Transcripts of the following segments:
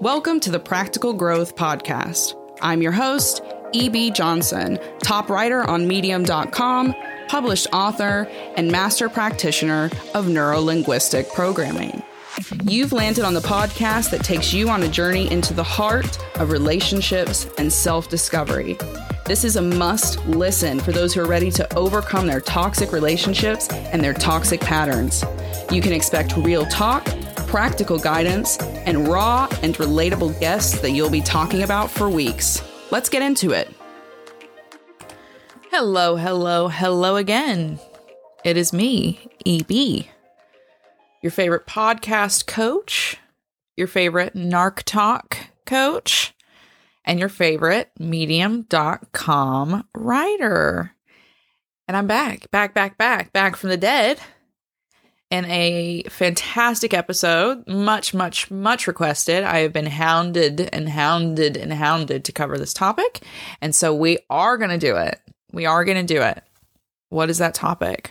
Welcome to the Practical Growth Podcast. I'm your host, E.B. Johnson, top writer on Medium.com, published author, and master practitioner of neurolinguistic programming. You've landed on the podcast that takes you on a journey into the heart of relationships and self discovery. This is a must listen for those who are ready to overcome their toxic relationships and their toxic patterns. You can expect real talk practical guidance, and raw and relatable guests that you'll be talking about for weeks. Let's get into it. Hello, hello, hello again. It is me, EB, your favorite podcast coach, your favorite narc talk coach, and your favorite medium.com writer. And I'm back, back, back, back, back from the dead in a fantastic episode, much, much, much requested. I have been hounded and hounded and hounded to cover this topic. And so we are going to do it. We are going to do it. What is that topic?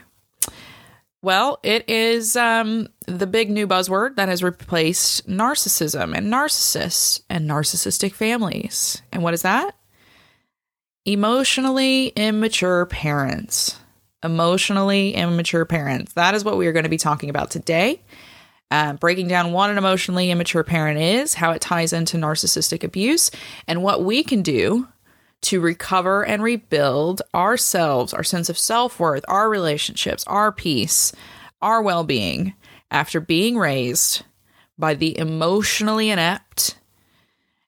Well, it is um, the big new buzzword that has replaced narcissism and narcissists and narcissistic families. And what is that? Emotionally immature parents emotionally immature parents. That is what we are going to be talking about today. Uh, breaking down what an emotionally immature parent is, how it ties into narcissistic abuse, and what we can do to recover and rebuild ourselves, our sense of self worth, our relationships, our peace, our well being after being raised by the emotionally inept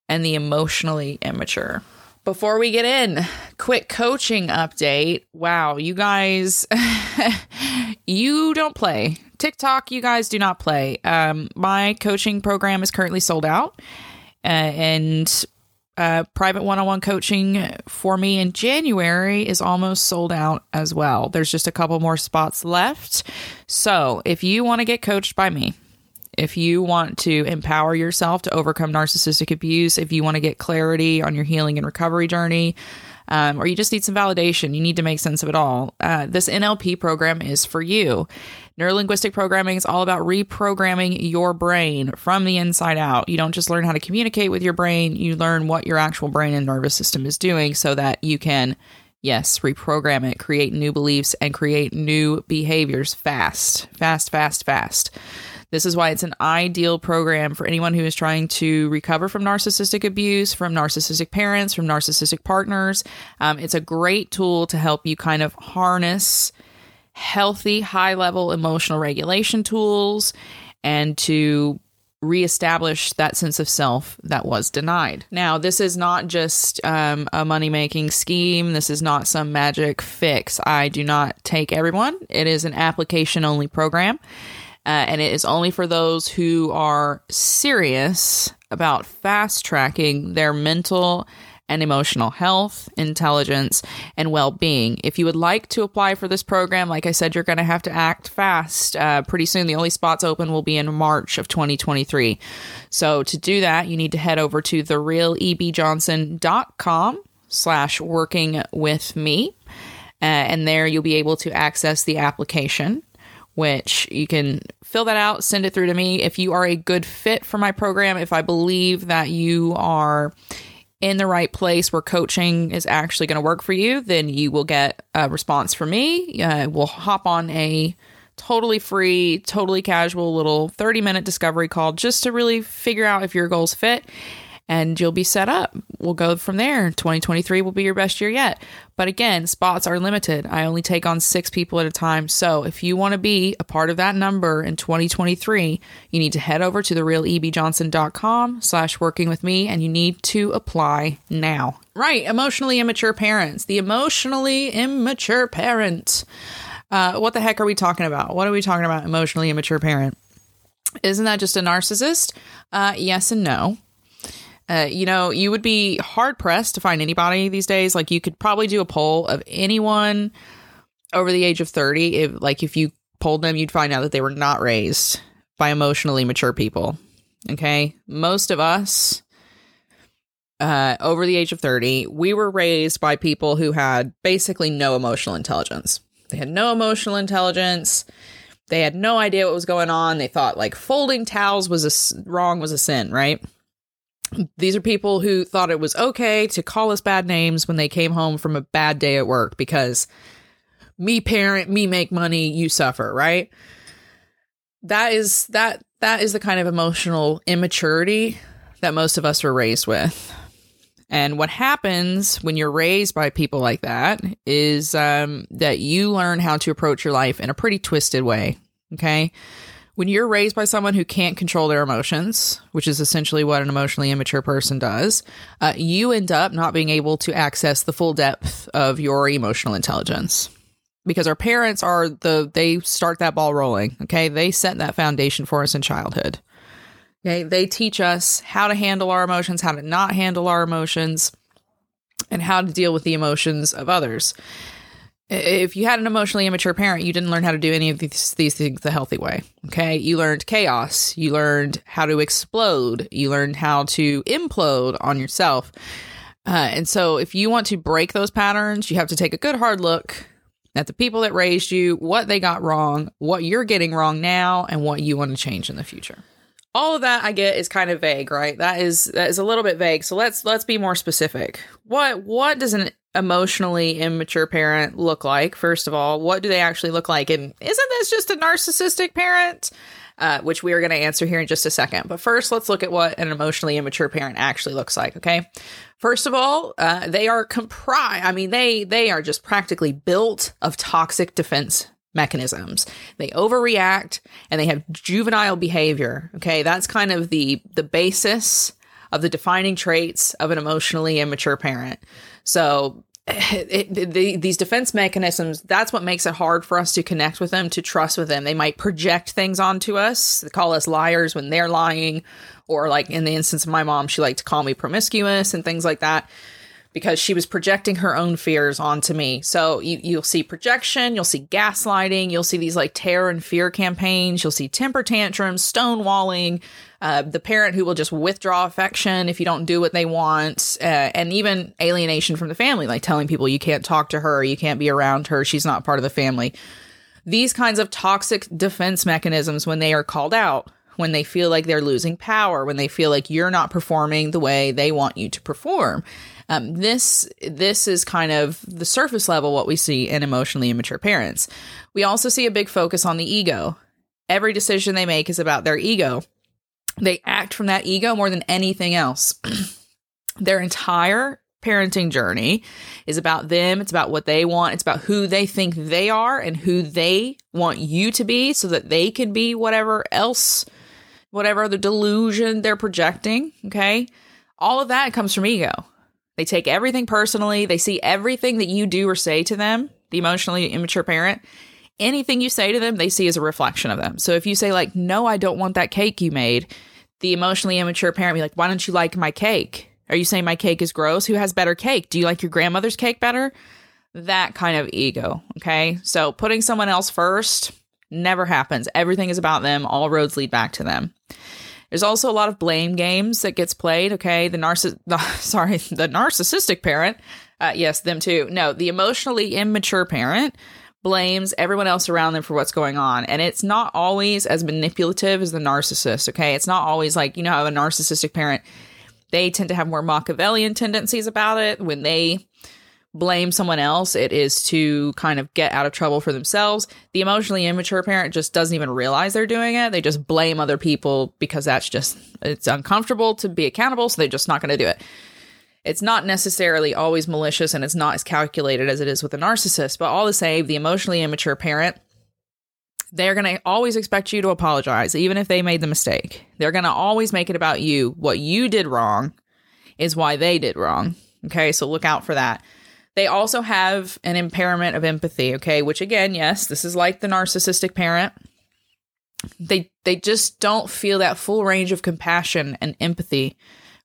and the emotionally immature. Before we get in, quick coaching update. Wow, you guys, you don't play. TikTok, you guys do not play. Um, my coaching program is currently sold out, uh, and uh, private one on one coaching for me in January is almost sold out as well. There's just a couple more spots left. So if you want to get coached by me, if you want to empower yourself to overcome narcissistic abuse, if you want to get clarity on your healing and recovery journey, um, or you just need some validation, you need to make sense of it all. Uh, this NLP program is for you. Neurolinguistic programming is all about reprogramming your brain from the inside out. You don't just learn how to communicate with your brain, you learn what your actual brain and nervous system is doing so that you can, yes, reprogram it, create new beliefs, and create new behaviors fast, fast, fast, fast. This is why it's an ideal program for anyone who is trying to recover from narcissistic abuse, from narcissistic parents, from narcissistic partners. Um, it's a great tool to help you kind of harness healthy, high level emotional regulation tools and to reestablish that sense of self that was denied. Now, this is not just um, a money making scheme. This is not some magic fix. I do not take everyone, it is an application only program. Uh, and it is only for those who are serious about fast tracking their mental and emotional health, intelligence, and well being. If you would like to apply for this program, like I said, you're going to have to act fast uh, pretty soon. The only spots open will be in March of 2023. So to do that, you need to head over to therealebjohnson.com slash working with me. Uh, and there you'll be able to access the application which you can fill that out, send it through to me. If you are a good fit for my program, if I believe that you are in the right place where coaching is actually going to work for you, then you will get a response from me. Uh, we'll hop on a totally free, totally casual little 30 minute discovery call just to really figure out if your goals fit and you'll be set up. We'll go from there. 2023 will be your best year yet. But again, spots are limited. I only take on six people at a time. So if you want to be a part of that number in 2023, you need to head over to therealebjohnson.com slash working with me and you need to apply now. Right. Emotionally immature parents. The emotionally immature parent. Uh, what the heck are we talking about? What are we talking about? Emotionally immature parent. Isn't that just a narcissist? Uh, yes and no. Uh, you know, you would be hard pressed to find anybody these days. Like, you could probably do a poll of anyone over the age of 30. If, like, if you polled them, you'd find out that they were not raised by emotionally mature people. Okay. Most of us, uh, over the age of 30, we were raised by people who had basically no emotional intelligence. They had no emotional intelligence. They had no idea what was going on. They thought like folding towels was a wrong was a sin, right? These are people who thought it was okay to call us bad names when they came home from a bad day at work because me parent, me make money, you suffer, right? That is that that is the kind of emotional immaturity that most of us were raised with. And what happens when you're raised by people like that is um, that you learn how to approach your life in a pretty twisted way. Okay. When you're raised by someone who can't control their emotions, which is essentially what an emotionally immature person does, uh, you end up not being able to access the full depth of your emotional intelligence. Because our parents are the they start that ball rolling okay? They set that foundation for us in childhood. Okay? They teach us how to handle our emotions how to not handle our emotions and how to deal with the emotions of others if you had an emotionally immature parent you didn't learn how to do any of these, these things the healthy way okay you learned chaos you learned how to explode you learned how to implode on yourself uh, and so if you want to break those patterns you have to take a good hard look at the people that raised you, what they got wrong, what you're getting wrong now, and what you want to change in the future. All of that I get is kind of vague, right? That is that is a little bit vague. So let's let's be more specific. What what does an emotionally immature parent look like? First of all, what do they actually look like? And isn't this just a narcissistic parent? Uh, which we are going to answer here in just a second. But first, let's look at what an emotionally immature parent actually looks like. Okay, first of all, uh, they are comprised. I mean, they they are just practically built of toxic defense mechanisms. They overreact and they have juvenile behavior. Okay, that's kind of the the basis of the defining traits of an emotionally immature parent. So it, it, the, these defense mechanisms that's what makes it hard for us to connect with them to trust with them they might project things onto us call us liars when they're lying or like in the instance of my mom she liked to call me promiscuous and things like that because she was projecting her own fears onto me. So you, you'll see projection, you'll see gaslighting, you'll see these like terror and fear campaigns, you'll see temper tantrums, stonewalling, uh, the parent who will just withdraw affection if you don't do what they want, uh, and even alienation from the family, like telling people you can't talk to her, you can't be around her, she's not part of the family. These kinds of toxic defense mechanisms, when they are called out, when they feel like they're losing power, when they feel like you're not performing the way they want you to perform. Um, this this is kind of the surface level what we see in emotionally immature parents. We also see a big focus on the ego. Every decision they make is about their ego. They act from that ego more than anything else. their entire parenting journey is about them. It's about what they want. It's about who they think they are and who they want you to be so that they can be whatever else, whatever the delusion they're projecting. Okay. All of that comes from ego. They take everything personally. They see everything that you do or say to them, the emotionally immature parent. Anything you say to them, they see as a reflection of them. So if you say, like, no, I don't want that cake you made, the emotionally immature parent be like, why don't you like my cake? Are you saying my cake is gross? Who has better cake? Do you like your grandmother's cake better? That kind of ego. Okay. So putting someone else first never happens. Everything is about them. All roads lead back to them. There's also a lot of blame games that gets played. Okay, the narciss, sorry, the narcissistic parent. Uh, yes, them too. No, the emotionally immature parent blames everyone else around them for what's going on. And it's not always as manipulative as the narcissist, okay? It's not always like, you know, how a narcissistic parent, they tend to have more Machiavellian tendencies about it. When they blame someone else, it is to kind of get out of trouble for themselves. The emotionally immature parent just doesn't even realize they're doing it. They just blame other people because that's just it's uncomfortable to be accountable, so they're just not going to do it. It's not necessarily always malicious and it's not as calculated as it is with a narcissist, but all the same, the emotionally immature parent they're going to always expect you to apologize, even if they made the mistake. They're going to always make it about you. What you did wrong is why they did wrong. Okay, so look out for that. They also have an impairment of empathy, okay, which again, yes, this is like the narcissistic parent. They they just don't feel that full range of compassion and empathy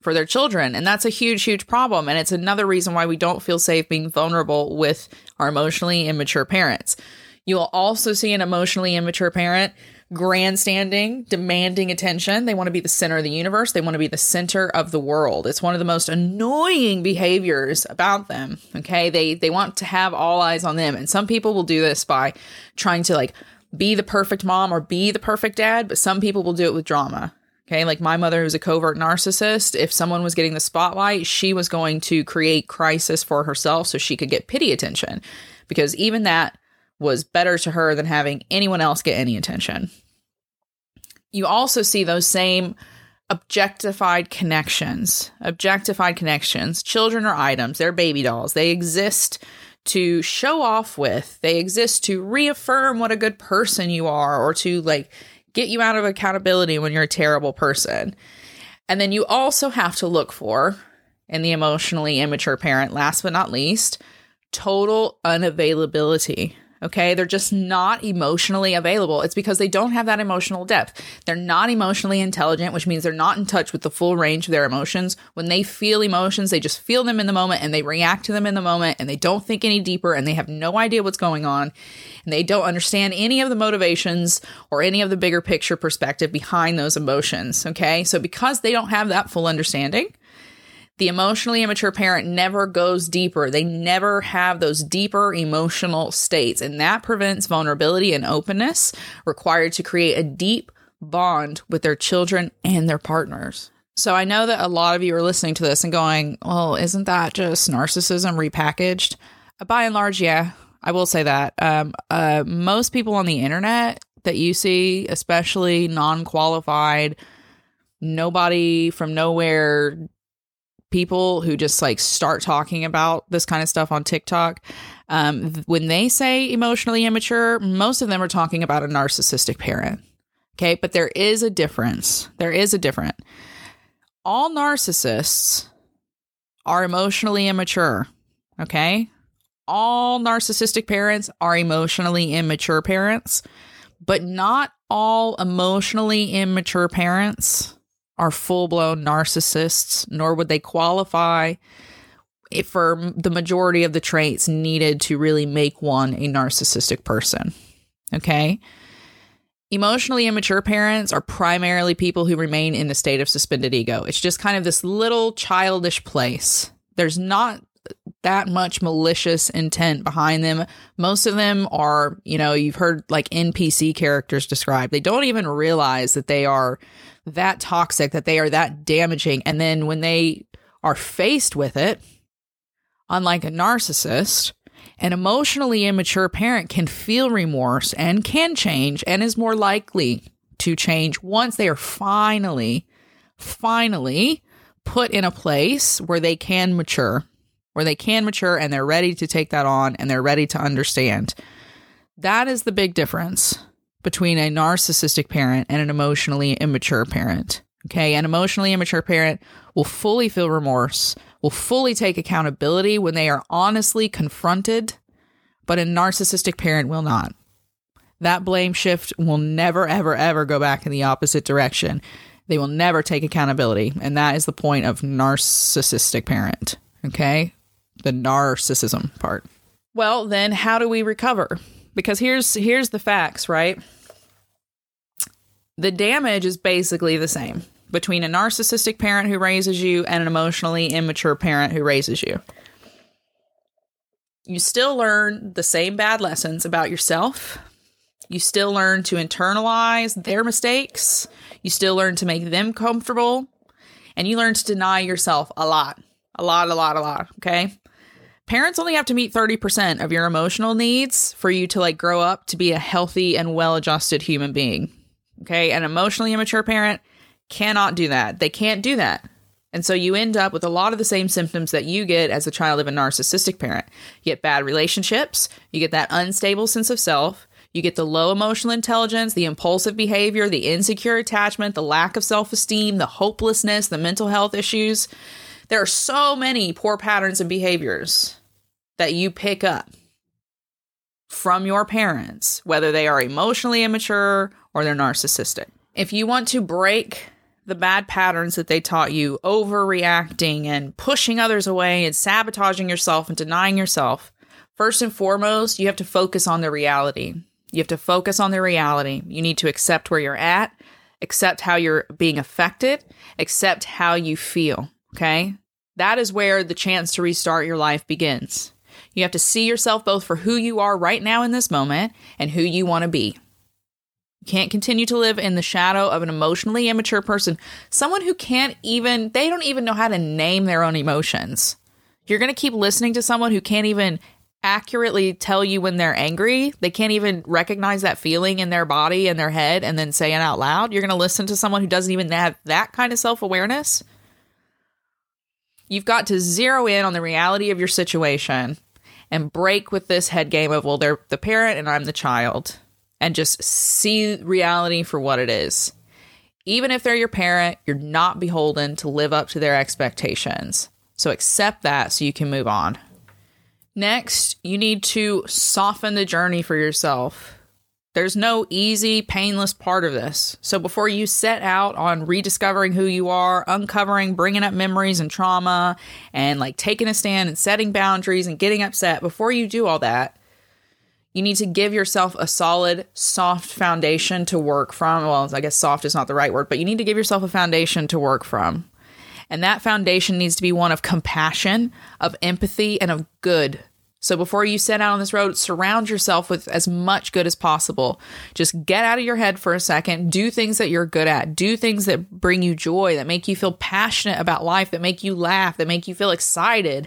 for their children, and that's a huge huge problem and it's another reason why we don't feel safe being vulnerable with our emotionally immature parents. You will also see an emotionally immature parent grandstanding, demanding attention. They want to be the center of the universe. They want to be the center of the world. It's one of the most annoying behaviors about them. Okay. They, they want to have all eyes on them. And some people will do this by trying to like be the perfect mom or be the perfect dad, but some people will do it with drama. Okay, like my mother, who's a covert narcissist, if someone was getting the spotlight, she was going to create crisis for herself so she could get pity attention because even that was better to her than having anyone else get any attention. You also see those same objectified connections. Objectified connections. Children are items, they're baby dolls. They exist to show off with, they exist to reaffirm what a good person you are or to like get you out of accountability when you're a terrible person. And then you also have to look for, in the emotionally immature parent, last but not least, total unavailability. Okay. They're just not emotionally available. It's because they don't have that emotional depth. They're not emotionally intelligent, which means they're not in touch with the full range of their emotions. When they feel emotions, they just feel them in the moment and they react to them in the moment and they don't think any deeper and they have no idea what's going on and they don't understand any of the motivations or any of the bigger picture perspective behind those emotions. Okay. So because they don't have that full understanding, the emotionally immature parent never goes deeper. They never have those deeper emotional states. And that prevents vulnerability and openness required to create a deep bond with their children and their partners. So I know that a lot of you are listening to this and going, well, isn't that just narcissism repackaged? By and large, yeah, I will say that. Um, uh, most people on the internet that you see, especially non qualified, nobody from nowhere people who just like start talking about this kind of stuff on TikTok, um, when they say emotionally immature, most of them are talking about a narcissistic parent. Okay, but there is a difference. There is a difference. All narcissists are emotionally immature. Okay, all narcissistic parents are emotionally immature parents, but not all emotionally immature parents are full blown narcissists, nor would they qualify for the majority of the traits needed to really make one a narcissistic person. Okay. Emotionally immature parents are primarily people who remain in a state of suspended ego. It's just kind of this little childish place. There's not that much malicious intent behind them. Most of them are, you know, you've heard like NPC characters described. They don't even realize that they are that toxic, that they are that damaging. And then when they are faced with it, unlike a narcissist, an emotionally immature parent can feel remorse and can change and is more likely to change once they are finally, finally put in a place where they can mature, where they can mature and they're ready to take that on and they're ready to understand. That is the big difference between a narcissistic parent and an emotionally immature parent. Okay. An emotionally immature parent will fully feel remorse, will fully take accountability when they are honestly confronted, but a narcissistic parent will not. That blame shift will never, ever, ever go back in the opposite direction. They will never take accountability. And that is the point of narcissistic parent. Okay. The narcissism part. Well, then how do we recover? Because here's here's the facts, right? The damage is basically the same between a narcissistic parent who raises you and an emotionally immature parent who raises you. You still learn the same bad lessons about yourself. You still learn to internalize their mistakes. You still learn to make them comfortable. And you learn to deny yourself a lot. A lot, a lot, a lot. Okay. Parents only have to meet 30% of your emotional needs for you to like grow up to be a healthy and well adjusted human being. Okay. An emotionally immature parent cannot do that. They can't do that. And so you end up with a lot of the same symptoms that you get as a child of a narcissistic parent. You get bad relationships, you get that unstable sense of self, you get the low emotional intelligence, the impulsive behavior, the insecure attachment, the lack of self esteem, the hopelessness, the mental health issues. There are so many poor patterns and behaviors that you pick up from your parents, whether they are emotionally immature or they're narcissistic. If you want to break the bad patterns that they taught you, overreacting and pushing others away and sabotaging yourself and denying yourself, first and foremost, you have to focus on the reality. You have to focus on the reality. You need to accept where you're at, accept how you're being affected, accept how you feel. Okay. That is where the chance to restart your life begins. You have to see yourself both for who you are right now in this moment and who you want to be. You can't continue to live in the shadow of an emotionally immature person, someone who can't even, they don't even know how to name their own emotions. You're going to keep listening to someone who can't even accurately tell you when they're angry. They can't even recognize that feeling in their body and their head and then say it out loud. You're going to listen to someone who doesn't even have that kind of self awareness. You've got to zero in on the reality of your situation and break with this head game of, well, they're the parent and I'm the child, and just see reality for what it is. Even if they're your parent, you're not beholden to live up to their expectations. So accept that so you can move on. Next, you need to soften the journey for yourself. There's no easy, painless part of this. So before you set out on rediscovering who you are, uncovering, bringing up memories and trauma, and like taking a stand and setting boundaries and getting upset, before you do all that, you need to give yourself a solid, soft foundation to work from. Well, I guess soft is not the right word, but you need to give yourself a foundation to work from. And that foundation needs to be one of compassion, of empathy, and of good. So before you set out on this road, surround yourself with as much good as possible. Just get out of your head for a second. Do things that you're good at. Do things that bring you joy, that make you feel passionate about life, that make you laugh, that make you feel excited,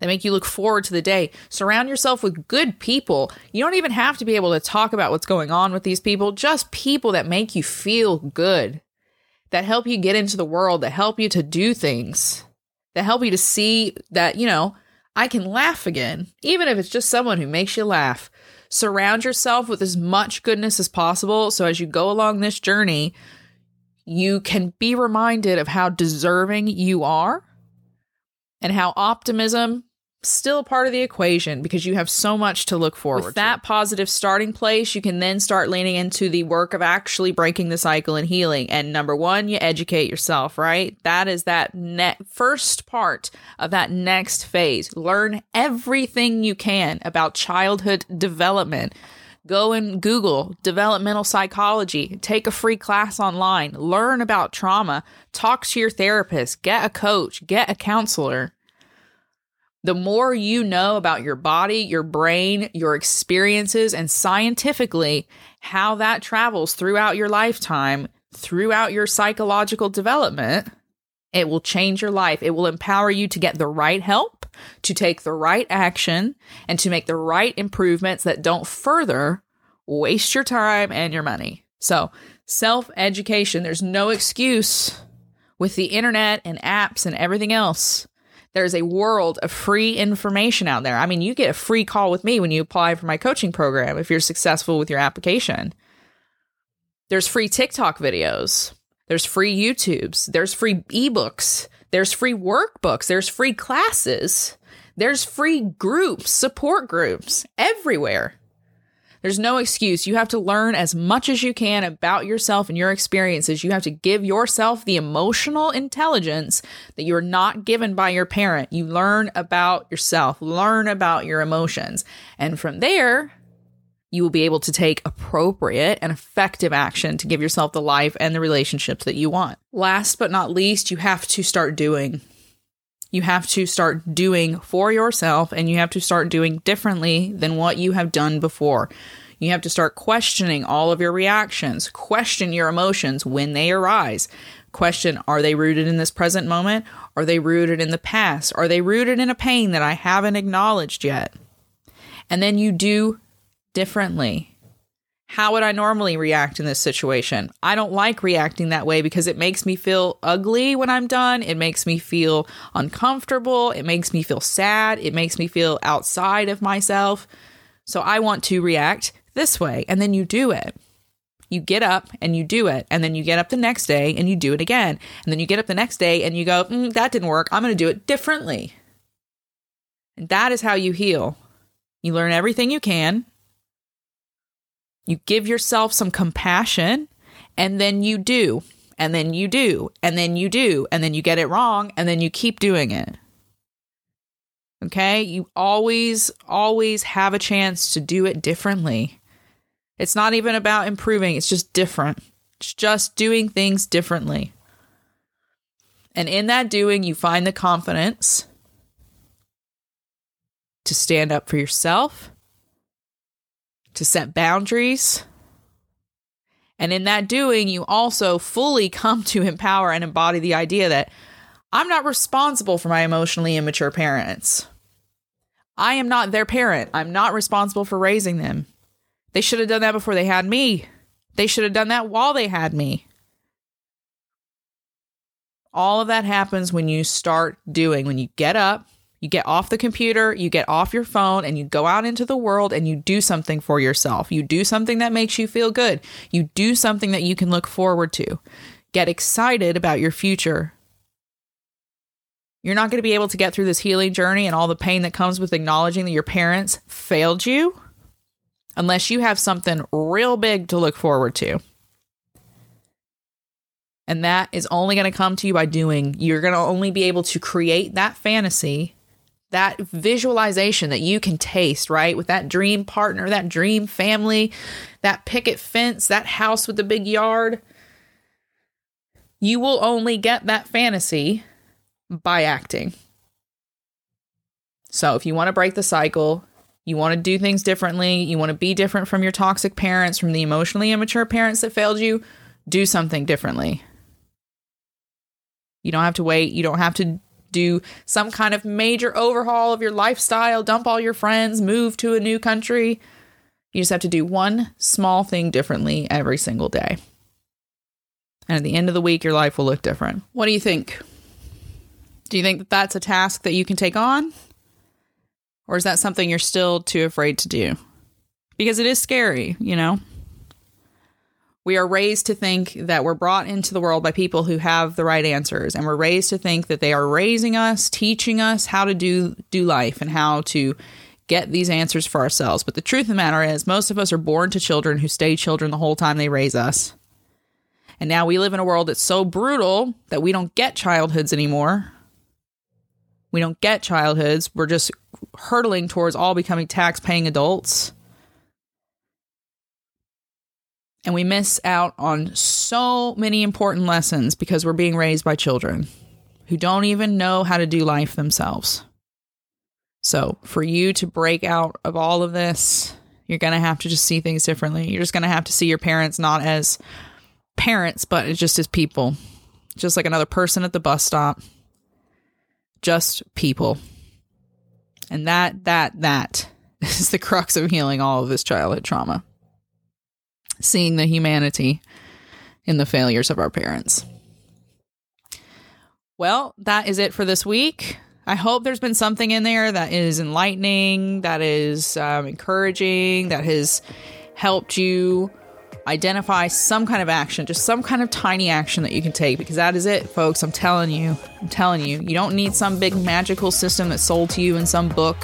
that make you look forward to the day. Surround yourself with good people. You don't even have to be able to talk about what's going on with these people, just people that make you feel good that help you get into the world, that help you to do things, that help you to see that, you know, I can laugh again, even if it's just someone who makes you laugh. Surround yourself with as much goodness as possible so as you go along this journey, you can be reminded of how deserving you are and how optimism still part of the equation because you have so much to look forward With that positive starting place, you can then start leaning into the work of actually breaking the cycle and healing. And number one, you educate yourself, right? That is that ne- first part of that next phase. Learn everything you can about childhood development. Go and Google developmental psychology, take a free class online, learn about trauma, talk to your therapist, get a coach, get a counselor the more you know about your body, your brain, your experiences, and scientifically how that travels throughout your lifetime, throughout your psychological development, it will change your life. It will empower you to get the right help, to take the right action, and to make the right improvements that don't further waste your time and your money. So, self education, there's no excuse with the internet and apps and everything else there's a world of free information out there. I mean, you get a free call with me when you apply for my coaching program if you're successful with your application. There's free TikTok videos. There's free YouTubes. There's free ebooks. There's free workbooks. There's free classes. There's free groups, support groups everywhere. There's no excuse. You have to learn as much as you can about yourself and your experiences. You have to give yourself the emotional intelligence that you're not given by your parent. You learn about yourself, learn about your emotions. And from there, you will be able to take appropriate and effective action to give yourself the life and the relationships that you want. Last but not least, you have to start doing. You have to start doing for yourself and you have to start doing differently than what you have done before. You have to start questioning all of your reactions, question your emotions when they arise. Question Are they rooted in this present moment? Are they rooted in the past? Are they rooted in a pain that I haven't acknowledged yet? And then you do differently. How would I normally react in this situation? I don't like reacting that way because it makes me feel ugly when I'm done. It makes me feel uncomfortable. It makes me feel sad. It makes me feel outside of myself. So I want to react this way. And then you do it. You get up and you do it. And then you get up the next day and you do it again. And then you get up the next day and you go, mm, that didn't work. I'm going to do it differently. And that is how you heal. You learn everything you can you give yourself some compassion and then you do, and then you do, and then you do, and then you get it wrong, and then you keep doing it. Okay? You always, always have a chance to do it differently. It's not even about improving, it's just different. It's just doing things differently. And in that doing, you find the confidence to stand up for yourself to set boundaries, And in that doing, you also fully come to empower and embody the idea that I'm not responsible for my emotionally immature parents. I am not their parent. I'm not responsible for raising them. They should have done that before they had me. They should have done that while they had me. All of that happens when you start doing, when you get up, you get off the computer, you get off your phone, and you go out into the world and you do something for yourself. You do something that makes you feel good. You do something that you can look forward to. Get excited about your future. You're not going to be able to get through this healing journey and all the pain that comes with acknowledging that your parents failed you unless you have something real big to look forward to. And that is only going to come to you by doing. You're going to only be able to create that fantasy, that visualization that you can taste, right? With that dream partner, that dream family, that picket fence, that house with the big yard. You will only get that fantasy by acting. So if you want to break the cycle, you want to do things differently, you want to be different from your toxic parents, from the emotionally immature parents that failed you, do something differently. You don't have to wait. You don't have to do some kind of major overhaul of your lifestyle, dump all your friends, move to a new country. You just have to do one small thing differently every single day. And at the end of the week, your life will look different. What do you think? Do you think that that's a task that you can take on? Or is that something you're still too afraid to do? Because it is scary, you know? We are raised to think that we're brought into the world by people who have the right answers, and we're raised to think that they are raising us, teaching us how to do do life and how to get these answers for ourselves. But the truth of the matter is, most of us are born to children who stay children the whole time they raise us. And now we live in a world that's so brutal that we don't get childhoods anymore. We don't get childhoods. We're just hurtling towards all becoming tax paying adults. And we miss out on so many important lessons because we're being raised by children who don't even know how to do life themselves. So, for you to break out of all of this, you're going to have to just see things differently. You're just going to have to see your parents not as parents, but just as people, just like another person at the bus stop, just people. And that, that, that is the crux of healing all of this childhood trauma seeing the humanity in the failures of our parents. Well, that is it for this week. I hope there's been something in there that is enlightening, that is um, encouraging, that has helped you identify some kind of action, just some kind of tiny action that you can take because that is it, folks. I'm telling you. I'm telling you. You don't need some big magical system that's sold to you in some book.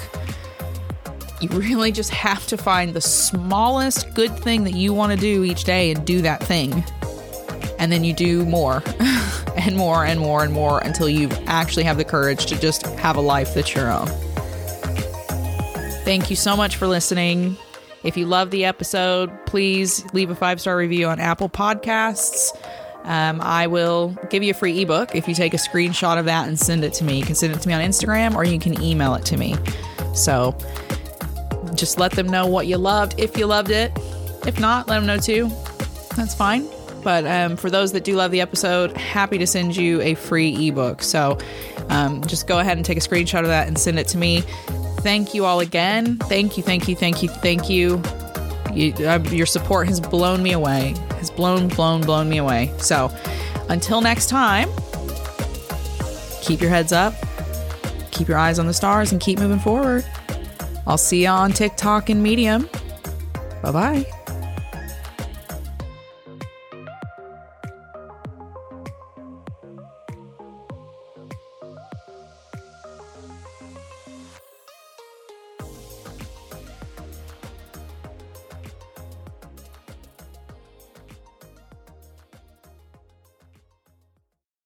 You really just have to find the smallest good thing that you want to do each day and do that thing. And then you do more and more and more and more until you actually have the courage to just have a life that's your own. Thank you so much for listening. If you love the episode, please leave a five star review on Apple Podcasts. Um, I will give you a free ebook if you take a screenshot of that and send it to me. You can send it to me on Instagram or you can email it to me. So, just let them know what you loved if you loved it. If not, let them know too. That's fine. But um, for those that do love the episode, happy to send you a free ebook. So um, just go ahead and take a screenshot of that and send it to me. Thank you all again. Thank you, thank you, thank you, thank you. you uh, your support has blown me away. Has blown, blown, blown me away. So until next time, keep your heads up, keep your eyes on the stars, and keep moving forward. I'll see you on TikTok and Medium. Bye bye.